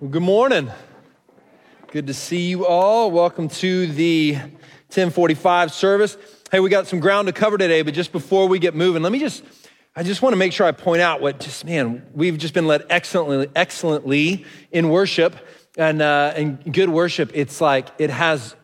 Well, good morning. Good to see you all. Welcome to the 1045 service. Hey, we got some ground to cover today, but just before we get moving, let me just, I just want to make sure I point out what just, man, we've just been led excellently, excellently in worship and, uh, and good worship. It's like, it has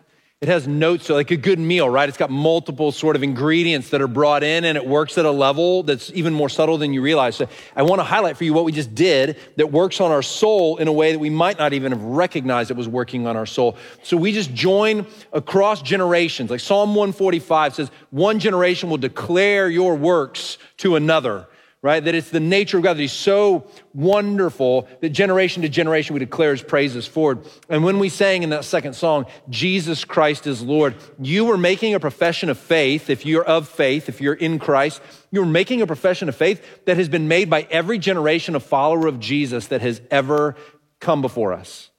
it has notes, like a good meal, right? It's got multiple sort of ingredients that are brought in and it works at a level that's even more subtle than you realize. So I want to highlight for you what we just did that works on our soul in a way that we might not even have recognized it was working on our soul. So we just join across generations. Like Psalm 145 says, one generation will declare your works to another right? That it's the nature of God that He's so wonderful that generation to generation we declare His praises forward. And when we sang in that second song, Jesus Christ is Lord, you were making a profession of faith, if you're of faith, if you're in Christ, you're making a profession of faith that has been made by every generation of follower of Jesus that has ever come before us.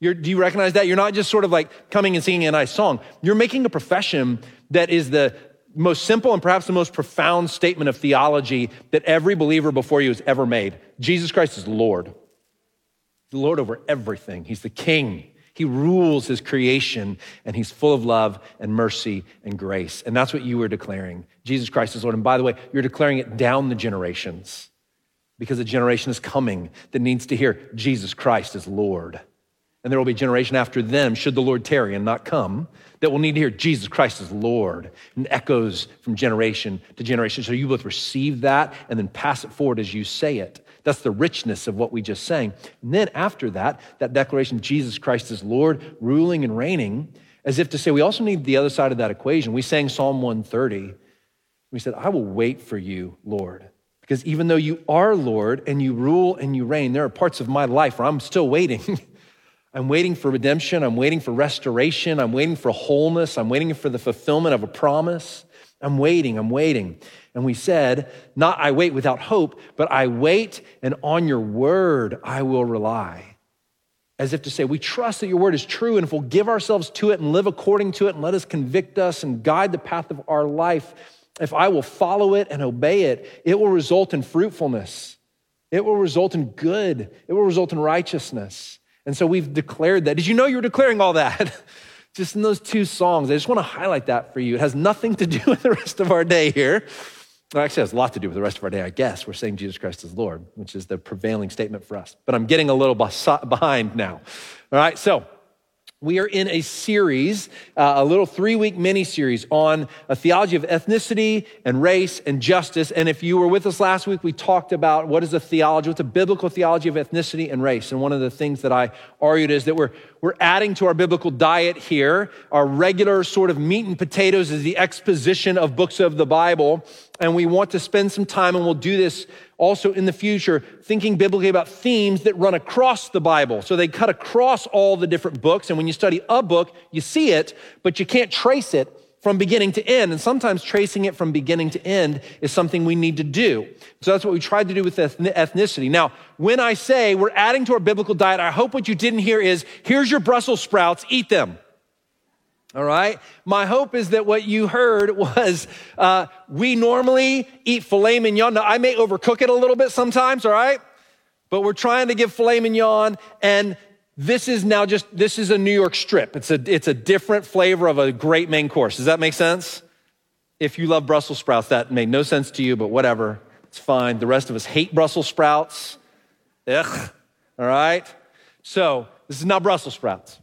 You're, do you recognize that? You're not just sort of like coming and singing a nice song. You're making a profession that is the, most simple and perhaps the most profound statement of theology that every believer before you has ever made. Jesus Christ is Lord. The Lord over everything. He's the King. He rules his creation and he's full of love and mercy and grace. And that's what you were declaring. Jesus Christ is Lord. And by the way, you're declaring it down the generations because a generation is coming that needs to hear Jesus Christ is Lord. And there will be a generation after them, should the Lord tarry and not come, that will need to hear Jesus Christ is Lord and echoes from generation to generation. So you both receive that and then pass it forward as you say it. That's the richness of what we just sang. And then after that, that declaration, Jesus Christ is Lord, ruling and reigning, as if to say, we also need the other side of that equation. We sang Psalm 130. We said, I will wait for you, Lord. Because even though you are Lord and you rule and you reign, there are parts of my life where I'm still waiting. I'm waiting for redemption. I'm waiting for restoration. I'm waiting for wholeness. I'm waiting for the fulfillment of a promise. I'm waiting. I'm waiting. And we said, not I wait without hope, but I wait and on your word I will rely. As if to say, we trust that your word is true, and if we'll give ourselves to it and live according to it and let us convict us and guide the path of our life, if I will follow it and obey it, it will result in fruitfulness. It will result in good. It will result in righteousness. And so we've declared that. Did you know you were declaring all that? just in those two songs. I just want to highlight that for you. It has nothing to do with the rest of our day here. Well, actually, it has a lot to do with the rest of our day, I guess. We're saying Jesus Christ is Lord, which is the prevailing statement for us. But I'm getting a little behind now. All right, so we are in a series, uh, a little three week mini series on a theology of ethnicity and race and justice. And if you were with us last week, we talked about what is a theology, what's a biblical theology of ethnicity and race. And one of the things that I argued is that we're, we're adding to our biblical diet here. Our regular sort of meat and potatoes is the exposition of books of the Bible. And we want to spend some time, and we'll do this also in the future, thinking biblically about themes that run across the Bible. So they cut across all the different books. And when you study a book, you see it, but you can't trace it from beginning to end. And sometimes tracing it from beginning to end is something we need to do. So that's what we tried to do with ethnicity. Now, when I say we're adding to our biblical diet, I hope what you didn't hear is here's your Brussels sprouts, eat them. All right. My hope is that what you heard was uh, we normally eat filet mignon. Now, I may overcook it a little bit sometimes, all right? But we're trying to give filet mignon, and this is now just this is a New York strip. It's a it's a different flavor of a great main course. Does that make sense? If you love Brussels sprouts, that made no sense to you, but whatever. It's fine. The rest of us hate Brussels sprouts. Ugh. All right. So this is not Brussels sprouts.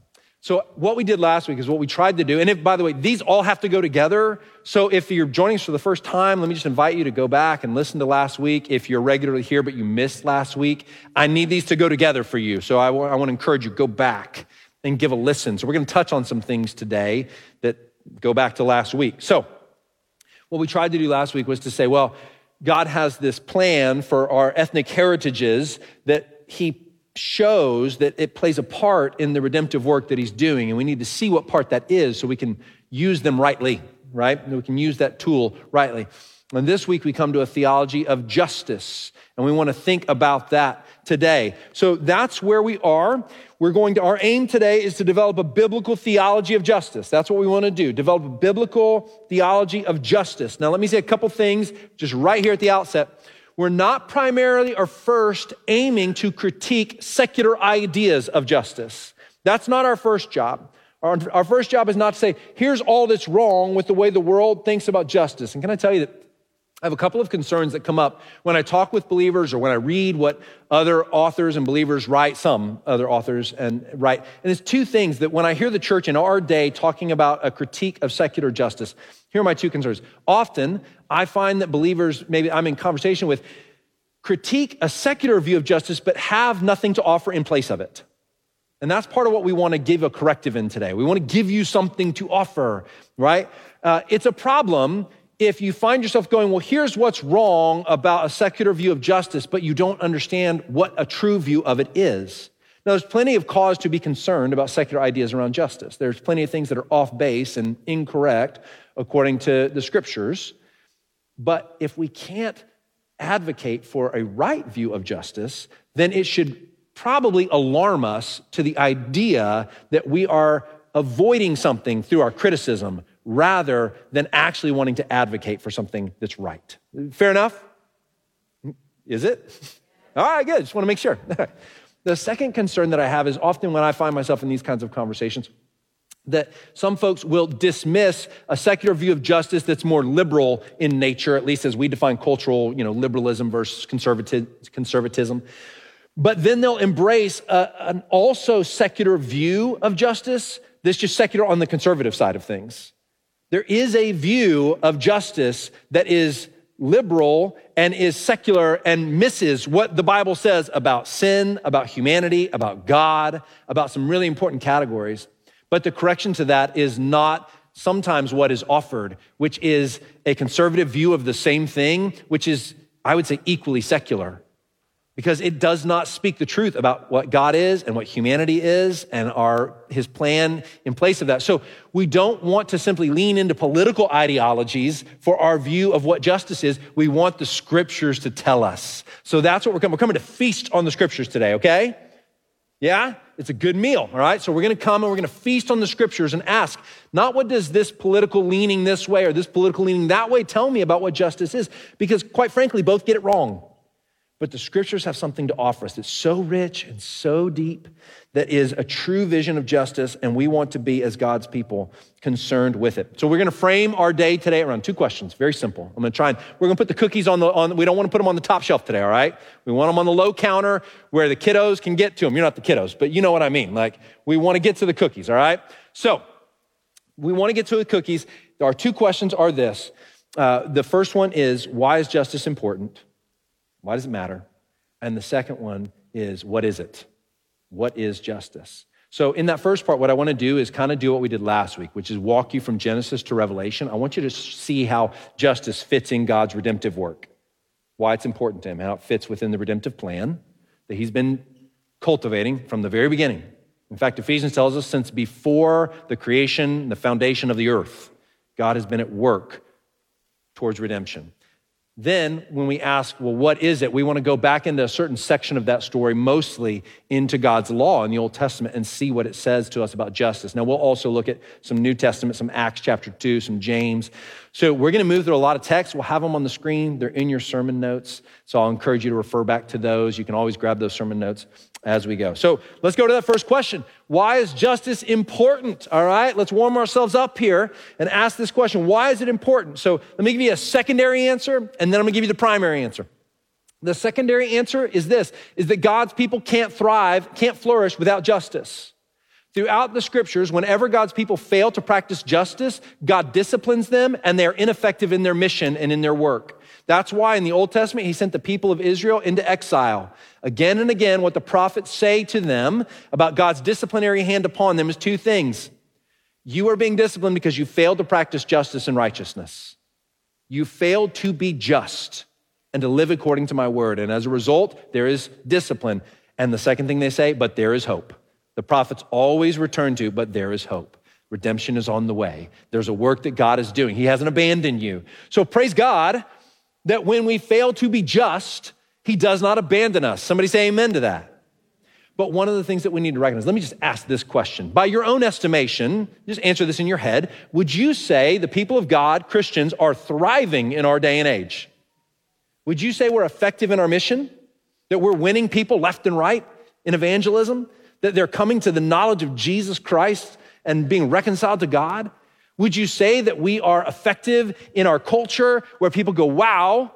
So, what we did last week is what we tried to do. And if, by the way, these all have to go together. So, if you're joining us for the first time, let me just invite you to go back and listen to last week. If you're regularly here but you missed last week, I need these to go together for you. So, I, w- I want to encourage you, go back and give a listen. So, we're going to touch on some things today that go back to last week. So, what we tried to do last week was to say, well, God has this plan for our ethnic heritages that He shows that it plays a part in the redemptive work that he's doing. And we need to see what part that is so we can use them rightly, right? We can use that tool rightly. And this week we come to a theology of justice, and we want to think about that today. So that's where we are. We're going to, our aim today is to develop a biblical theology of justice. That's what we want to do. Develop a biblical theology of justice. Now, let me say a couple things just right here at the outset. We're not primarily or first aiming to critique secular ideas of justice. That's not our first job. Our, our first job is not to say, here's all that's wrong with the way the world thinks about justice. And can I tell you that I have a couple of concerns that come up when I talk with believers or when I read what other authors and believers write, some other authors and write. And it's two things that when I hear the church in our day talking about a critique of secular justice, here are my two concerns. Often, I find that believers, maybe I'm in conversation with, critique a secular view of justice, but have nothing to offer in place of it. And that's part of what we want to give a corrective in today. We want to give you something to offer, right? Uh, it's a problem if you find yourself going, well, here's what's wrong about a secular view of justice, but you don't understand what a true view of it is. Now, there's plenty of cause to be concerned about secular ideas around justice. There's plenty of things that are off base and incorrect according to the scriptures. But if we can't advocate for a right view of justice, then it should probably alarm us to the idea that we are avoiding something through our criticism rather than actually wanting to advocate for something that's right. Fair enough? Is it? All right, good. Just want to make sure. the second concern that I have is often when I find myself in these kinds of conversations, that some folks will dismiss a secular view of justice that's more liberal in nature, at least as we define cultural, you know, liberalism versus conservatism. But then they'll embrace a, an also secular view of justice that's just secular on the conservative side of things. There is a view of justice that is liberal and is secular and misses what the Bible says about sin, about humanity, about God, about some really important categories. But the correction to that is not sometimes what is offered, which is a conservative view of the same thing, which is, I would say, equally secular because it does not speak the truth about what God is and what humanity is and our, his plan in place of that. So we don't want to simply lean into political ideologies for our view of what justice is. We want the scriptures to tell us. So that's what we're coming. We're coming to feast on the scriptures today, okay? Yeah? It's a good meal, all right? So we're gonna come and we're gonna feast on the scriptures and ask, not what does this political leaning this way or this political leaning that way tell me about what justice is? Because quite frankly, both get it wrong. But the scriptures have something to offer us that's so rich and so deep that is a true vision of justice, and we want to be, as God's people, concerned with it. So we're going to frame our day today around two questions. Very simple. I'm going to try and we're going to put the cookies on the on. We don't want to put them on the top shelf today. All right. We want them on the low counter where the kiddos can get to them. You're not the kiddos, but you know what I mean. Like we want to get to the cookies. All right. So we want to get to the cookies. Our two questions are this. Uh, the first one is why is justice important? Why does it matter? And the second one is what is it? What is justice? So, in that first part, what I want to do is kind of do what we did last week, which is walk you from Genesis to Revelation. I want you to see how justice fits in God's redemptive work, why it's important to Him, how it fits within the redemptive plan that He's been cultivating from the very beginning. In fact, Ephesians tells us since before the creation, the foundation of the earth, God has been at work towards redemption. Then, when we ask, well, what is it? We want to go back into a certain section of that story, mostly into God's law in the Old Testament, and see what it says to us about justice. Now, we'll also look at some New Testament, some Acts chapter 2, some James. So, we're going to move through a lot of texts. We'll have them on the screen. They're in your sermon notes. So, I'll encourage you to refer back to those. You can always grab those sermon notes as we go. So, let's go to that first question. Why is justice important? All right, let's warm ourselves up here and ask this question Why is it important? So let me give you a secondary answer, and then I'm gonna give you the primary answer. The secondary answer is this is that God's people can't thrive, can't flourish without justice. Throughout the scriptures, whenever God's people fail to practice justice, God disciplines them and they're ineffective in their mission and in their work. That's why in the Old Testament, he sent the people of Israel into exile. Again and again, what the prophets say to them about God's disciplinary hand upon them is two things. You are being disciplined because you failed to practice justice and righteousness. You failed to be just and to live according to my word. And as a result, there is discipline. And the second thing they say, but there is hope. The prophets always return to, but there is hope. Redemption is on the way. There's a work that God is doing. He hasn't abandoned you. So praise God that when we fail to be just, he does not abandon us. Somebody say amen to that. But one of the things that we need to recognize, let me just ask this question. By your own estimation, just answer this in your head. Would you say the people of God, Christians, are thriving in our day and age? Would you say we're effective in our mission? That we're winning people left and right in evangelism? That they're coming to the knowledge of Jesus Christ and being reconciled to God? Would you say that we are effective in our culture where people go, wow,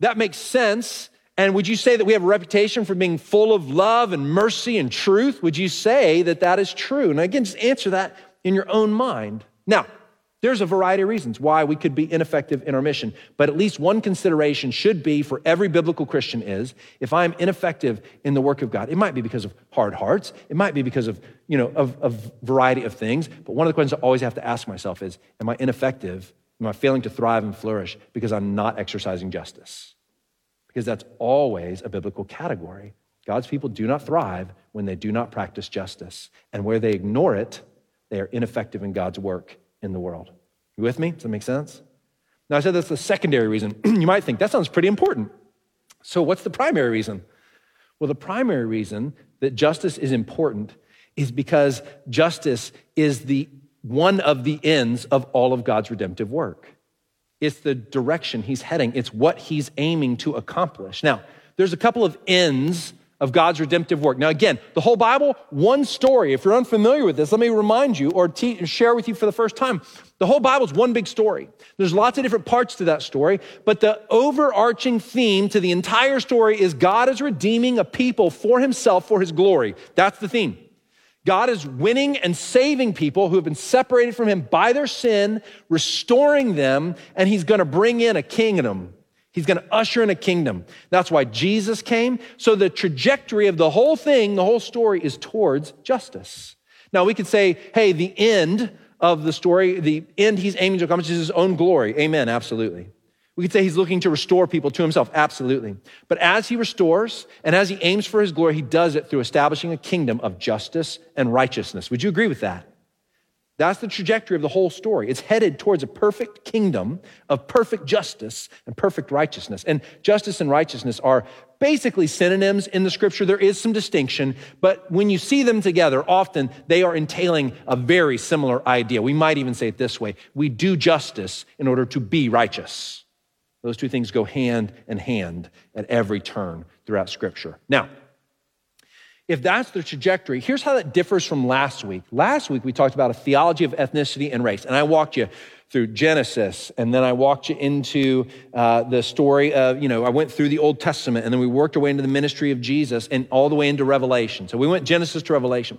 that makes sense? And would you say that we have a reputation for being full of love and mercy and truth? Would you say that that is true? And again, just answer that in your own mind. Now, there's a variety of reasons why we could be ineffective in our mission, but at least one consideration should be for every biblical Christian is if I'm ineffective in the work of God, it might be because of hard hearts, it might be because of, you know, of, of variety of things, but one of the questions I always have to ask myself is, am I ineffective? Am I failing to thrive and flourish because I'm not exercising justice? Because that's always a biblical category. God's people do not thrive when they do not practice justice. And where they ignore it, they are ineffective in God's work in the world. You with me? Does that make sense? Now, I said that's the secondary reason. you might think that sounds pretty important. So, what's the primary reason? Well, the primary reason that justice is important is because justice is the one of the ends of all of God's redemptive work. It's the direction he's heading, it's what he's aiming to accomplish. Now, there's a couple of ends of God's redemptive work. Now, again, the whole Bible, one story. If you're unfamiliar with this, let me remind you or te- share with you for the first time. The whole Bible is one big story. There's lots of different parts to that story, but the overarching theme to the entire story is God is redeeming a people for himself, for his glory. That's the theme. God is winning and saving people who have been separated from him by their sin, restoring them, and he's going to bring in a kingdom He's going to usher in a kingdom. That's why Jesus came. So the trajectory of the whole thing, the whole story is towards justice. Now we could say, hey, the end of the story, the end he's aiming to accomplish is his own glory. Amen, absolutely. We could say he's looking to restore people to himself, absolutely. But as he restores and as he aims for his glory, he does it through establishing a kingdom of justice and righteousness. Would you agree with that? That's the trajectory of the whole story. It's headed towards a perfect kingdom of perfect justice and perfect righteousness. And justice and righteousness are basically synonyms in the scripture. There is some distinction, but when you see them together, often they are entailing a very similar idea. We might even say it this way we do justice in order to be righteous. Those two things go hand in hand at every turn throughout scripture. Now, if that's the trajectory, here's how that differs from last week. Last week, we talked about a theology of ethnicity and race, and I walked you through Genesis, and then I walked you into uh, the story of, you know, I went through the Old Testament, and then we worked our way into the ministry of Jesus and all the way into Revelation. So we went Genesis to Revelation.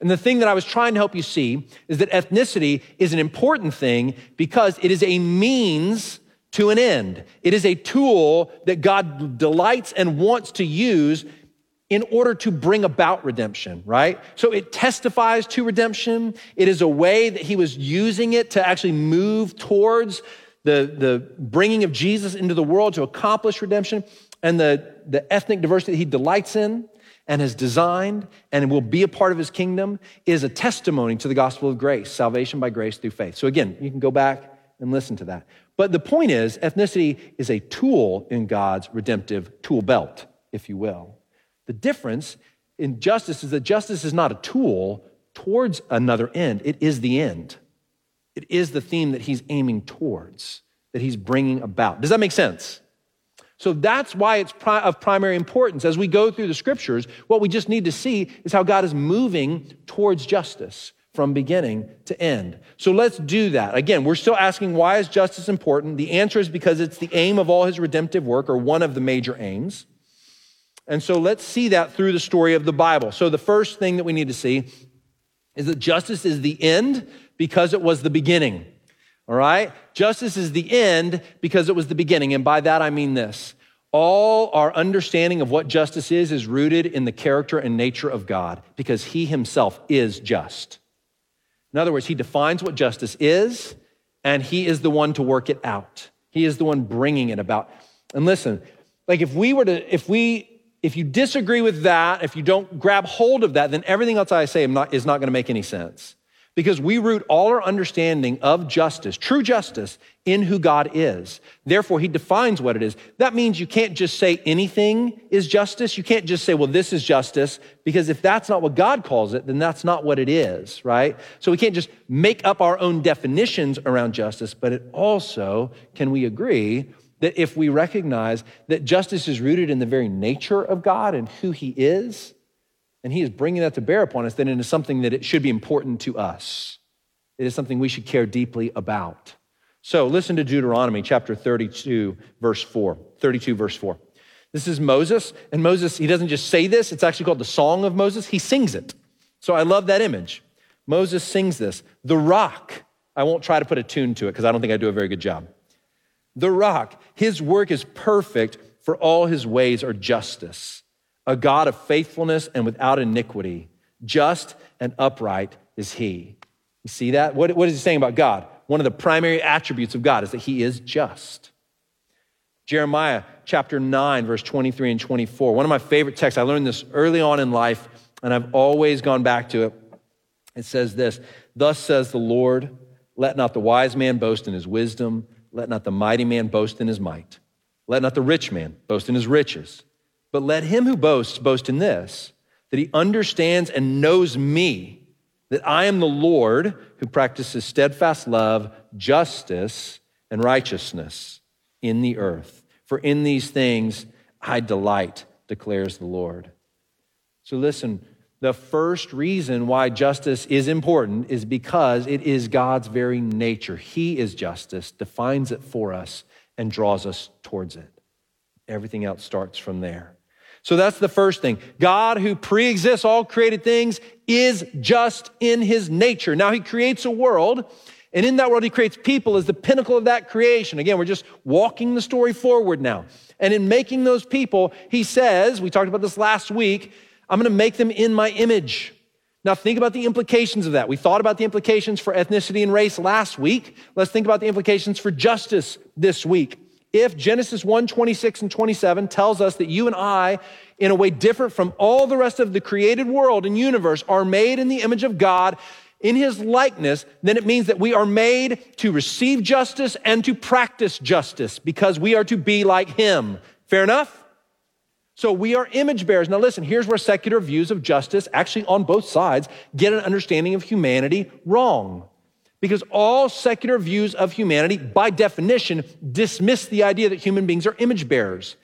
And the thing that I was trying to help you see is that ethnicity is an important thing because it is a means to an end. It is a tool that God delights and wants to use in order to bring about redemption, right? So it testifies to redemption. It is a way that he was using it to actually move towards the, the bringing of Jesus into the world to accomplish redemption and the, the ethnic diversity that he delights in and has designed and will be a part of his kingdom is a testimony to the gospel of grace, salvation by grace through faith. So again, you can go back and listen to that. But the point is, ethnicity is a tool in God's redemptive tool belt, if you will. The difference in justice is that justice is not a tool towards another end, it is the end. It is the theme that he's aiming towards, that he's bringing about. Does that make sense? So that's why it's of primary importance. As we go through the scriptures, what we just need to see is how God is moving towards justice from beginning to end. So let's do that. Again, we're still asking why is justice important? The answer is because it's the aim of all his redemptive work, or one of the major aims. And so let's see that through the story of the Bible. So the first thing that we need to see is that justice is the end because it was the beginning. All right? Justice is the end because it was the beginning. And by that I mean this. All our understanding of what justice is is rooted in the character and nature of God because he himself is just. In other words, he defines what justice is and he is the one to work it out. He is the one bringing it about. And listen, like if we were to, if we if you disagree with that, if you don't grab hold of that, then everything else I say is not going to make any sense. Because we root all our understanding of justice, true justice, in who God is. Therefore, He defines what it is. That means you can't just say anything is justice. You can't just say, well, this is justice, because if that's not what God calls it, then that's not what it is, right? So we can't just make up our own definitions around justice, but it also, can we agree, that if we recognize that justice is rooted in the very nature of God and who He is, and He is bringing that to bear upon us, then it is something that it should be important to us. It is something we should care deeply about. So listen to Deuteronomy chapter 32, verse 4. 32, verse 4. This is Moses, and Moses, he doesn't just say this, it's actually called the Song of Moses. He sings it. So I love that image. Moses sings this. The rock, I won't try to put a tune to it because I don't think I do a very good job. The rock, his work is perfect, for all his ways are justice. A God of faithfulness and without iniquity, just and upright is he. You see that? What, what is he saying about God? One of the primary attributes of God is that he is just. Jeremiah chapter 9, verse 23 and 24. One of my favorite texts. I learned this early on in life, and I've always gone back to it. It says this Thus says the Lord, let not the wise man boast in his wisdom, let not the mighty man boast in his might, let not the rich man boast in his riches, but let him who boasts boast in this, that he understands and knows me, that I am the Lord who practices steadfast love, justice, and righteousness in the earth. For in these things I delight, declares the Lord. So listen, the first reason why justice is important is because it is God's very nature. He is justice, defines it for us, and draws us towards it. Everything else starts from there. So that's the first thing. God, who preexists all created things, is just in his nature. Now, he creates a world and in that world, he creates people as the pinnacle of that creation. Again, we're just walking the story forward now. And in making those people, he says, we talked about this last week, I'm going to make them in my image. Now, think about the implications of that. We thought about the implications for ethnicity and race last week. Let's think about the implications for justice this week. If Genesis 1 26 and 27 tells us that you and I, in a way different from all the rest of the created world and universe, are made in the image of God, in his likeness, then it means that we are made to receive justice and to practice justice because we are to be like him. Fair enough? So we are image bearers. Now listen, here's where secular views of justice, actually on both sides, get an understanding of humanity wrong. Because all secular views of humanity, by definition, dismiss the idea that human beings are image bearers.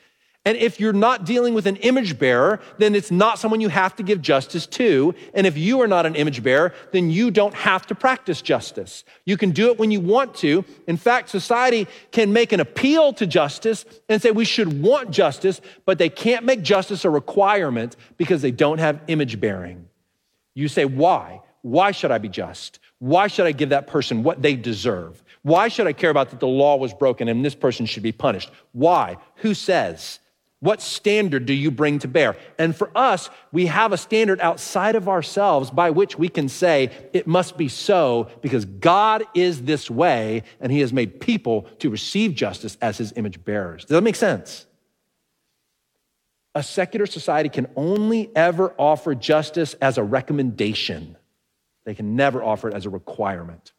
And if you're not dealing with an image bearer, then it's not someone you have to give justice to. And if you are not an image bearer, then you don't have to practice justice. You can do it when you want to. In fact, society can make an appeal to justice and say we should want justice, but they can't make justice a requirement because they don't have image bearing. You say, why? Why should I be just? Why should I give that person what they deserve? Why should I care about that the law was broken and this person should be punished? Why? Who says? What standard do you bring to bear? And for us, we have a standard outside of ourselves by which we can say it must be so because God is this way and he has made people to receive justice as his image bearers. Does that make sense? A secular society can only ever offer justice as a recommendation. They can never offer it as a requirement.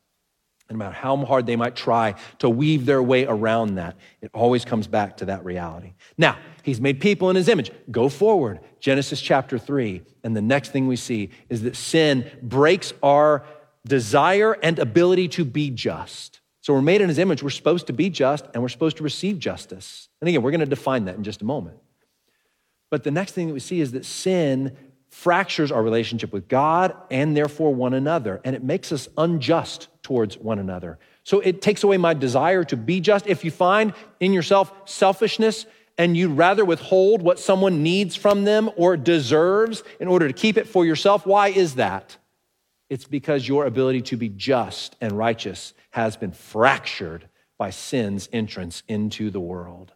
No matter how hard they might try to weave their way around that, it always comes back to that reality. Now, he's made people in his image. Go forward, Genesis chapter 3. And the next thing we see is that sin breaks our desire and ability to be just. So we're made in his image. We're supposed to be just and we're supposed to receive justice. And again, we're going to define that in just a moment. But the next thing that we see is that sin fractures our relationship with God and therefore one another, and it makes us unjust towards one another. So it takes away my desire to be just. If you find in yourself selfishness and you'd rather withhold what someone needs from them or deserves in order to keep it for yourself, why is that? It's because your ability to be just and righteous has been fractured by sin's entrance into the world.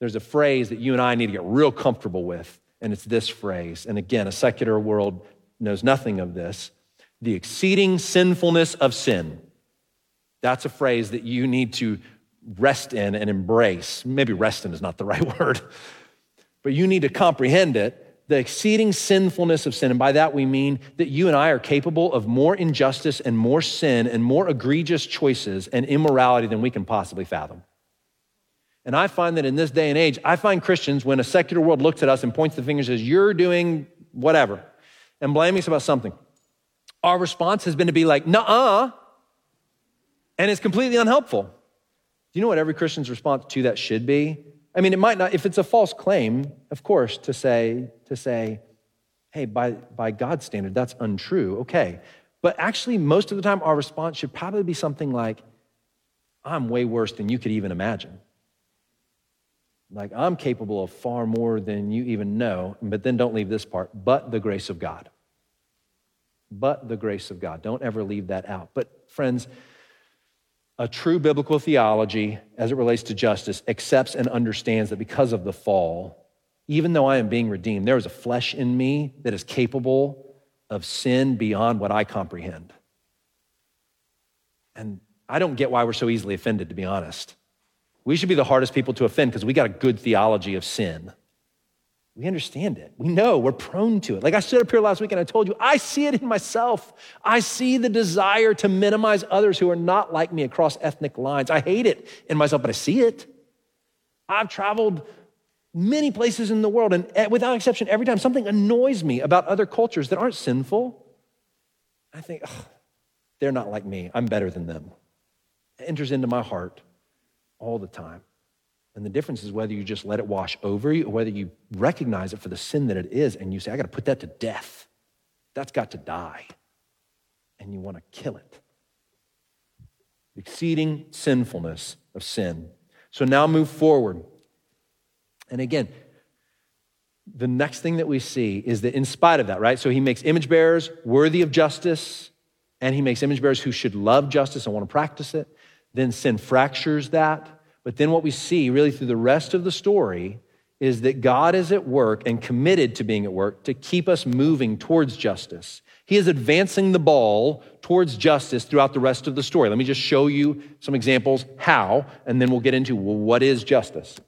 There's a phrase that you and I need to get real comfortable with and it's this phrase. And again, a secular world knows nothing of this the exceeding sinfulness of sin. That's a phrase that you need to rest in and embrace. Maybe rest in is not the right word, but you need to comprehend it. The exceeding sinfulness of sin. And by that we mean that you and I are capable of more injustice and more sin and more egregious choices and immorality than we can possibly fathom. And I find that in this day and age, I find Christians, when a secular world looks at us and points the finger and says, You're doing whatever, and blaming us about something, our response has been to be like, Nuh uh. And it's completely unhelpful. Do you know what every Christian's response to that should be? I mean, it might not, if it's a false claim, of course, to say, to say, hey, by, by God's standard, that's untrue. Okay. But actually, most of the time, our response should probably be something like, I'm way worse than you could even imagine. Like, I'm capable of far more than you even know. But then don't leave this part, but the grace of God. But the grace of God. Don't ever leave that out. But, friends, a true biblical theology as it relates to justice accepts and understands that because of the fall, even though I am being redeemed, there is a flesh in me that is capable of sin beyond what I comprehend. And I don't get why we're so easily offended, to be honest. We should be the hardest people to offend because we got a good theology of sin. We understand it. We know we're prone to it. Like I stood up here last week and I told you, I see it in myself. I see the desire to minimize others who are not like me across ethnic lines. I hate it in myself, but I see it. I've traveled many places in the world, and eh, without exception, every time something annoys me about other cultures that aren't sinful, I think, they're not like me. I'm better than them. It enters into my heart all the time. And the difference is whether you just let it wash over you or whether you recognize it for the sin that it is and you say, I got to put that to death. That's got to die. And you want to kill it. Exceeding sinfulness of sin. So now move forward. And again, the next thing that we see is that in spite of that, right? So he makes image bearers worthy of justice, and he makes image bearers who should love justice and want to practice it. Then sin fractures that. But then what we see really through the rest of the story is that God is at work and committed to being at work to keep us moving towards justice. He is advancing the ball towards justice throughout the rest of the story. Let me just show you some examples how, and then we'll get into well, what is justice.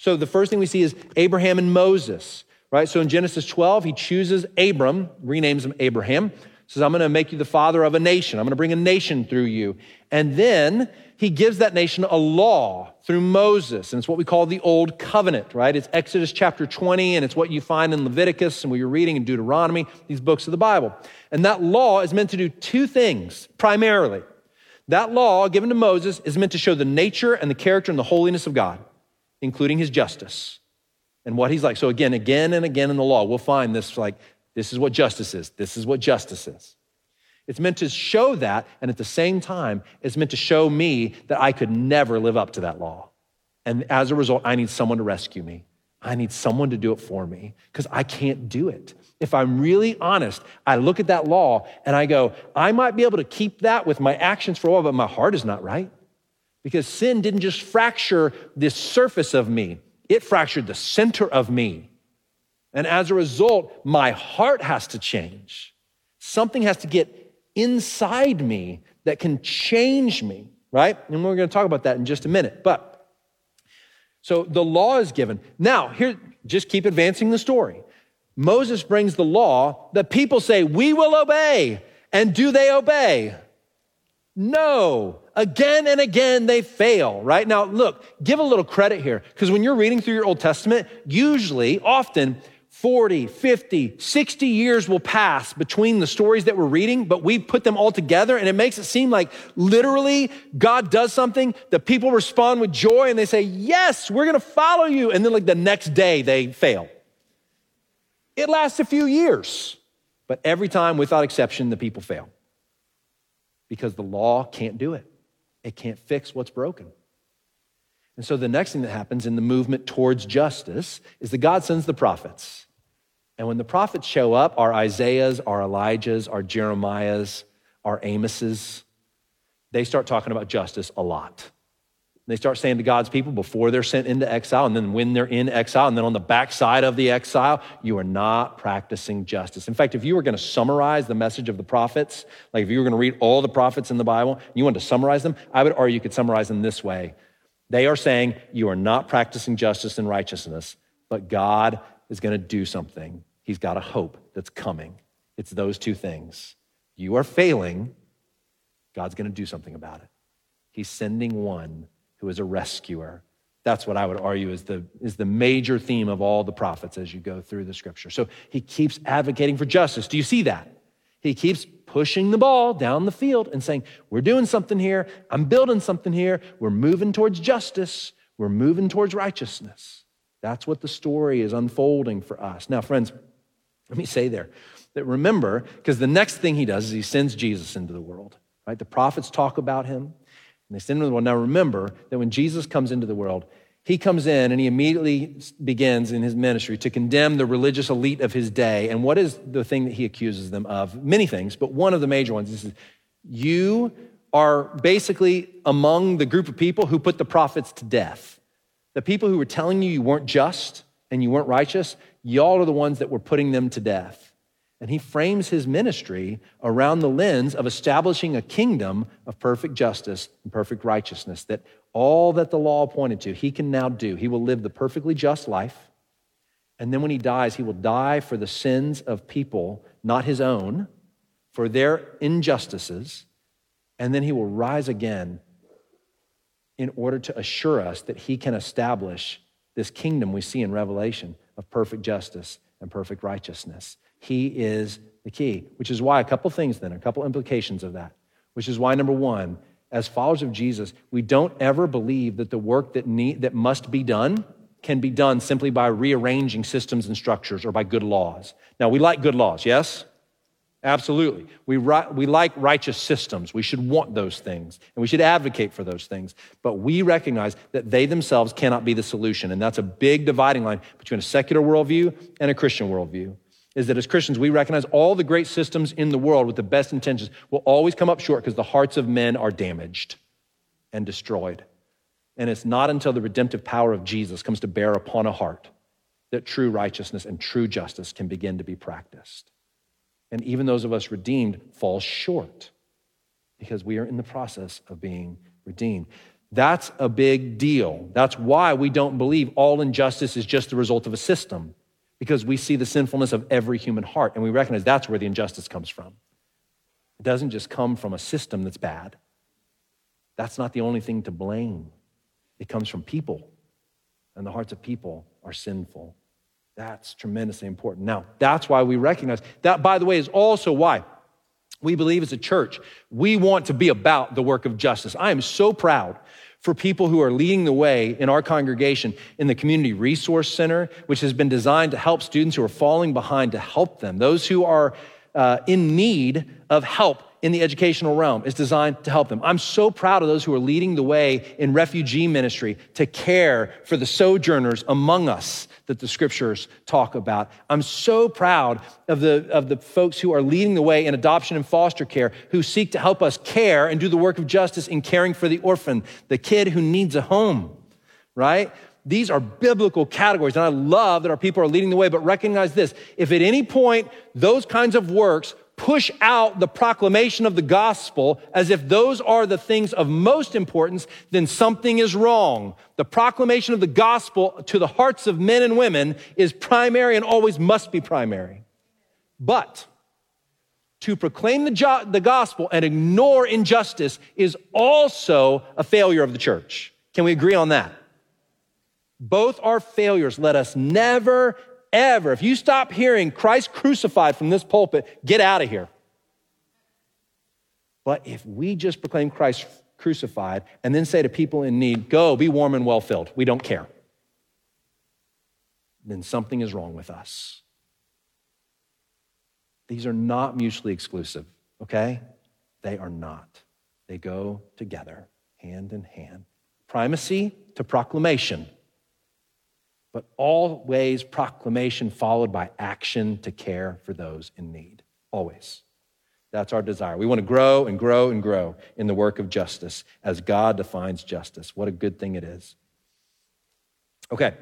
So the first thing we see is Abraham and Moses, right? So in Genesis 12, he chooses Abram, renames him Abraham, says, I'm going to make you the father of a nation. I'm going to bring a nation through you. And then he gives that nation a law through Moses, and it's what we call the Old Covenant, right? It's Exodus chapter 20, and it's what you find in Leviticus and what you're reading in Deuteronomy, these books of the Bible. And that law is meant to do two things primarily. That law given to Moses is meant to show the nature and the character and the holiness of God, including his justice and what he's like. So, again, again and again in the law, we'll find this like, this is what justice is. This is what justice is. It's meant to show that, and at the same time, it's meant to show me that I could never live up to that law. And as a result, I need someone to rescue me. I need someone to do it for me because I can't do it. If I'm really honest, I look at that law and I go, I might be able to keep that with my actions for a while, but my heart is not right. Because sin didn't just fracture this surface of me, it fractured the center of me. And as a result, my heart has to change. Something has to get inside me that can change me, right? And we're going to talk about that in just a minute. But so the law is given. Now, here, just keep advancing the story. Moses brings the law. The people say, We will obey. And do they obey? No. Again and again, they fail, right? Now, look, give a little credit here, because when you're reading through your Old Testament, usually, often, 40, 50, 60 years will pass between the stories that we're reading, but we put them all together and it makes it seem like literally God does something, the people respond with joy and they say, Yes, we're gonna follow you. And then, like, the next day they fail. It lasts a few years, but every time, without exception, the people fail because the law can't do it, it can't fix what's broken. And so the next thing that happens in the movement towards justice is that God sends the prophets. And when the prophets show up, our Isaiahs, our Elijahs, our Jeremiahs, our Amoses, they start talking about justice a lot. They start saying to God's people before they're sent into exile, and then when they're in exile, and then on the backside of the exile, you are not practicing justice. In fact, if you were going to summarize the message of the prophets, like if you were going to read all the prophets in the Bible, and you wanted to summarize them, I would argue you could summarize them this way they are saying you are not practicing justice and righteousness, but God is going to do something. He's got a hope that's coming. It's those two things. You are failing, God's going to do something about it. He's sending one who is a rescuer. That's what I would argue is the, is the major theme of all the prophets as you go through the scripture. So he keeps advocating for justice. Do you see that? He keeps pushing the ball down the field and saying, We're doing something here. I'm building something here. We're moving towards justice. We're moving towards righteousness. That's what the story is unfolding for us. Now, friends, let me say there that remember, because the next thing he does is he sends Jesus into the world, right? The prophets talk about him and they send him into the world. Now, remember that when Jesus comes into the world, he comes in and he immediately begins in his ministry to condemn the religious elite of his day. And what is the thing that he accuses them of? Many things, but one of the major ones is you are basically among the group of people who put the prophets to death. The people who were telling you you weren't just and you weren't righteous, y'all are the ones that were putting them to death. And he frames his ministry around the lens of establishing a kingdom of perfect justice and perfect righteousness that all that the law pointed to, he can now do. He will live the perfectly just life. And then when he dies, he will die for the sins of people, not his own, for their injustices. And then he will rise again in order to assure us that he can establish this kingdom we see in Revelation of perfect justice and perfect righteousness. He is the key, which is why a couple things then, a couple implications of that, which is why number one, as followers of Jesus, we don't ever believe that the work that, need, that must be done can be done simply by rearranging systems and structures or by good laws. Now, we like good laws, yes? Absolutely. We, we like righteous systems. We should want those things and we should advocate for those things. But we recognize that they themselves cannot be the solution. And that's a big dividing line between a secular worldview and a Christian worldview is that as Christians, we recognize all the great systems in the world with the best intentions will always come up short because the hearts of men are damaged and destroyed. And it's not until the redemptive power of Jesus comes to bear upon a heart that true righteousness and true justice can begin to be practiced. And even those of us redeemed fall short because we are in the process of being redeemed. That's a big deal. That's why we don't believe all injustice is just the result of a system because we see the sinfulness of every human heart and we recognize that's where the injustice comes from. It doesn't just come from a system that's bad. That's not the only thing to blame. It comes from people, and the hearts of people are sinful. That's tremendously important. Now, that's why we recognize that, by the way, is also why we believe as a church, we want to be about the work of justice. I am so proud for people who are leading the way in our congregation in the Community Resource Center, which has been designed to help students who are falling behind to help them. Those who are uh, in need of help in the educational realm is designed to help them. I'm so proud of those who are leading the way in refugee ministry to care for the sojourners among us that the scriptures talk about. I'm so proud of the, of the folks who are leading the way in adoption and foster care, who seek to help us care and do the work of justice in caring for the orphan, the kid who needs a home, right? These are biblical categories. And I love that our people are leading the way, but recognize this. If at any point those kinds of works push out the proclamation of the gospel as if those are the things of most importance, then something is wrong. The proclamation of the gospel to the hearts of men and women is primary and always must be primary. But to proclaim the, jo- the gospel and ignore injustice is also a failure of the church. Can we agree on that? Both are failures. Let us never, ever, if you stop hearing Christ crucified from this pulpit, get out of here. But if we just proclaim Christ crucified and then say to people in need, go, be warm and well filled, we don't care, then something is wrong with us. These are not mutually exclusive, okay? They are not. They go together, hand in hand. Primacy to proclamation but always proclamation followed by action to care for those in need. Always. That's our desire. We want to grow and grow and grow in the work of justice as God defines justice. What a good thing it is. Okay.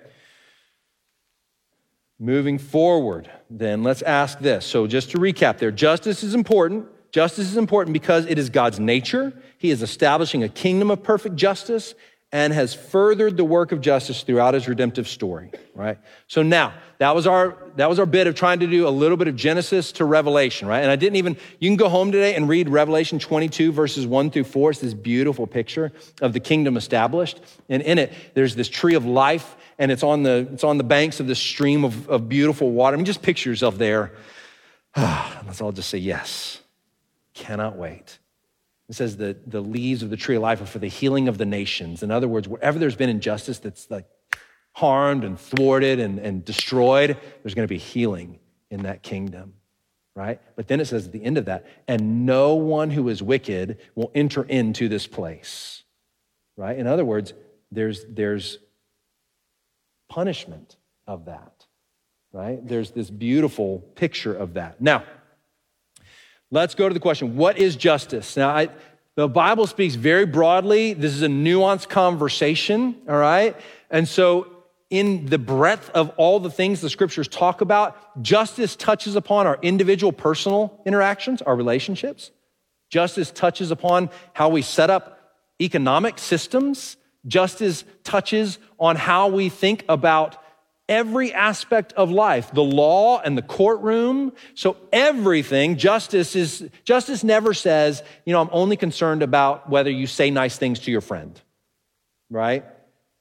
Moving forward, then, let's ask this. So, just to recap there, justice is important. Justice is important because it is God's nature. He is establishing a kingdom of perfect justice, and has furthered the work of justice throughout his redemptive story, right? So now, that was our that was our bit of trying to do a little bit of Genesis to Revelation, right? And I didn't even you can go home today and read Revelation 22 verses 1 through 4. It's this beautiful picture of the kingdom established. And in it, there's this tree of life, and it's on the it's on the banks of this stream of, of beautiful water. I mean, just picture yourself there. Let's all just say yes. cannot wait. It says the, the leaves of the tree of life are for the healing of the nations. In other words, wherever there's been injustice that's like harmed and thwarted and, and destroyed, there's going to be healing in that kingdom, right? But then it says at the end of that, and no one who is wicked will enter into this place, right? In other words, there's, there's punishment of that, right? There's this beautiful picture of that. Now, let's go to the question what is justice? Now, I, the Bible speaks very broadly. This is a nuanced conversation, all right? And so, in the breadth of all the things the scriptures talk about, justice touches upon our individual personal interactions, our relationships. Justice touches upon how we set up economic systems. Justice touches on how we think about every aspect of life the law and the courtroom. So everything justice is justice never says you know i'm only concerned about whether you say nice things to your friend right?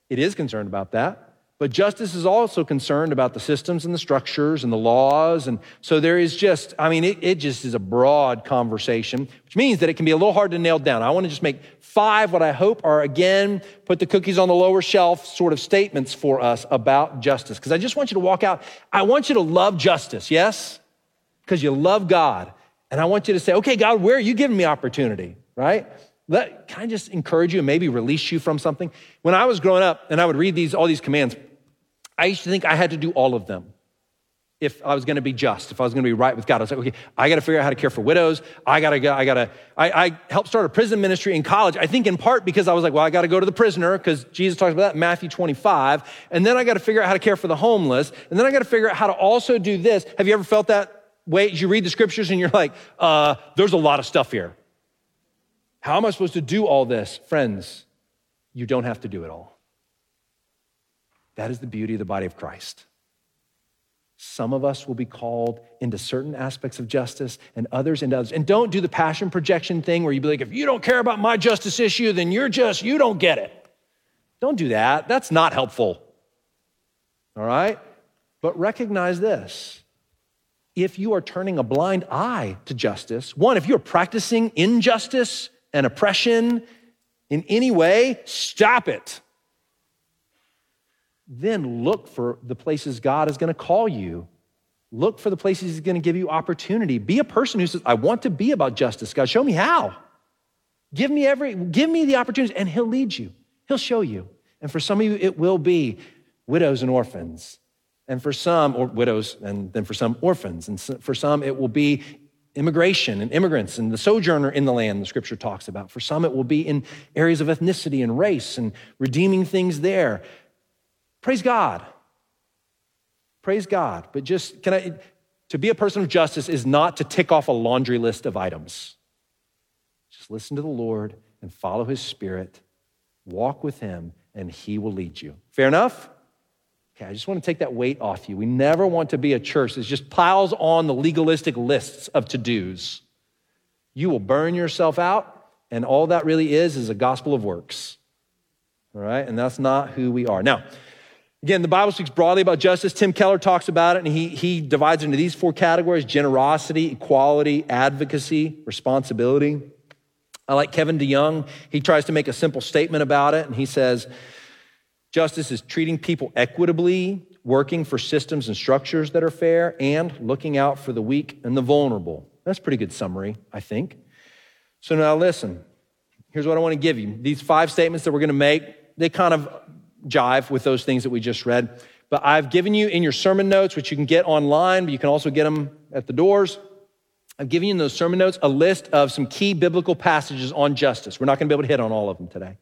It is concerned about that but justice is also concerned about the systems and the structures and the laws. And so there is just, I mean, it, it, just is a broad conversation, which means that it can be a little hard to nail down. I want to just make five, what I hope are, again, put the cookies on the lower shelf sort of statements for us about justice. Because I just want you to walk out. I want you to love justice, yes? Because you love God. And I want you to say, okay, God, where are you giving me opportunity, right? Let, can I just encourage you and maybe release you from something? When I was growing up and I would read these, all these commands, I used to think I had to do all of them if I was going to be just, if I was going to be right with God. I was like, okay, I got to figure out how to care for widows. I got to go, I got to, I, I, helped start a prison ministry in college. I think in part because I was like, well, I got to go to the prisoner because Jesus talks about that in Matthew 25. And then I got to figure out how to care for the homeless. And then I got to figure out how to also do this. Have you ever felt that way? You read the scriptures and you're like, uh, there's a lot of stuff here. How am I supposed to do all this? Friends, you don't have to do it all. That is the beauty of the body of Christ. Some of us will be called into certain aspects of justice and others into others. And don't do the passion projection thing where you be like, if you don't care about my justice issue, then you're just, you don't get it. Don't do that. That's not helpful. All right? But recognize this. If you are turning a blind eye to justice, one, if you're practicing injustice and oppression in any way, stop it then look for the places God is going to call you. Look for the places He's going to give you opportunity. Be a person who says, I want to be about justice. God, show me how. Give me every, give me the opportunities, and He'll lead you. He'll show you. And for some of you, it will be widows and orphans. And for some, or widows, and then for some, orphans. And for some, it will be immigration and immigrants and the sojourner in the land, the scripture talks about. For some, it will be in areas of ethnicity and race and redeeming things there. Praise God. Praise God. But just, can I, to be a person of justice is not to tick off a laundry list of items. Just listen to the Lord and follow his spirit, walk with him, and he will lead you. Fair enough? Okay, I just want to take that weight off you. We never want to be a church that just piles on the legalistic lists of to dos. You will burn yourself out, and all that really is is a gospel of works. All right? And that's not who we are. Now, Again, the Bible speaks broadly about justice. Tim Keller talks about it, and he, he divides into these four categories generosity, equality, advocacy, responsibility. I like Kevin DeYoung. He tries to make a simple statement about it, and he says justice is treating people equitably, working for systems and structures that are fair, and looking out for the weak and the vulnerable. That's pretty good summary, I think. So now listen. Here's what I want to give you. These five statements that we're going to make, they kind of jive with those things that we just read. But I've given you in your sermon notes, which you can get online, but you can also get them at the doors. I've given you in those sermon notes a list of some key biblical passages on justice. We're not going to be able to hit on all of them today.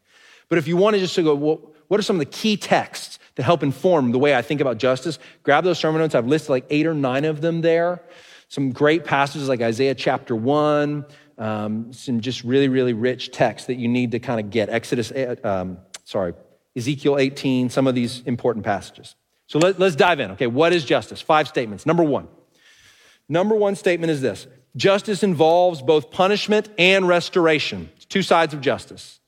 But if you want to just to go, well, what are some of the key texts that help inform the way I think about justice? Grab those sermon notes. I've listed like eight or nine of them there. Some great passages like Isaiah chapter one, um, some just really, really rich texts that you need to kind of get. Exodus, eh, um, sorry, Ezekiel 18, some of these important passages. So let, us dive in. Okay, what is justice? Five statements. Number one. Number one statement is this justice involves both punishment and restoration. It's two sides of justice.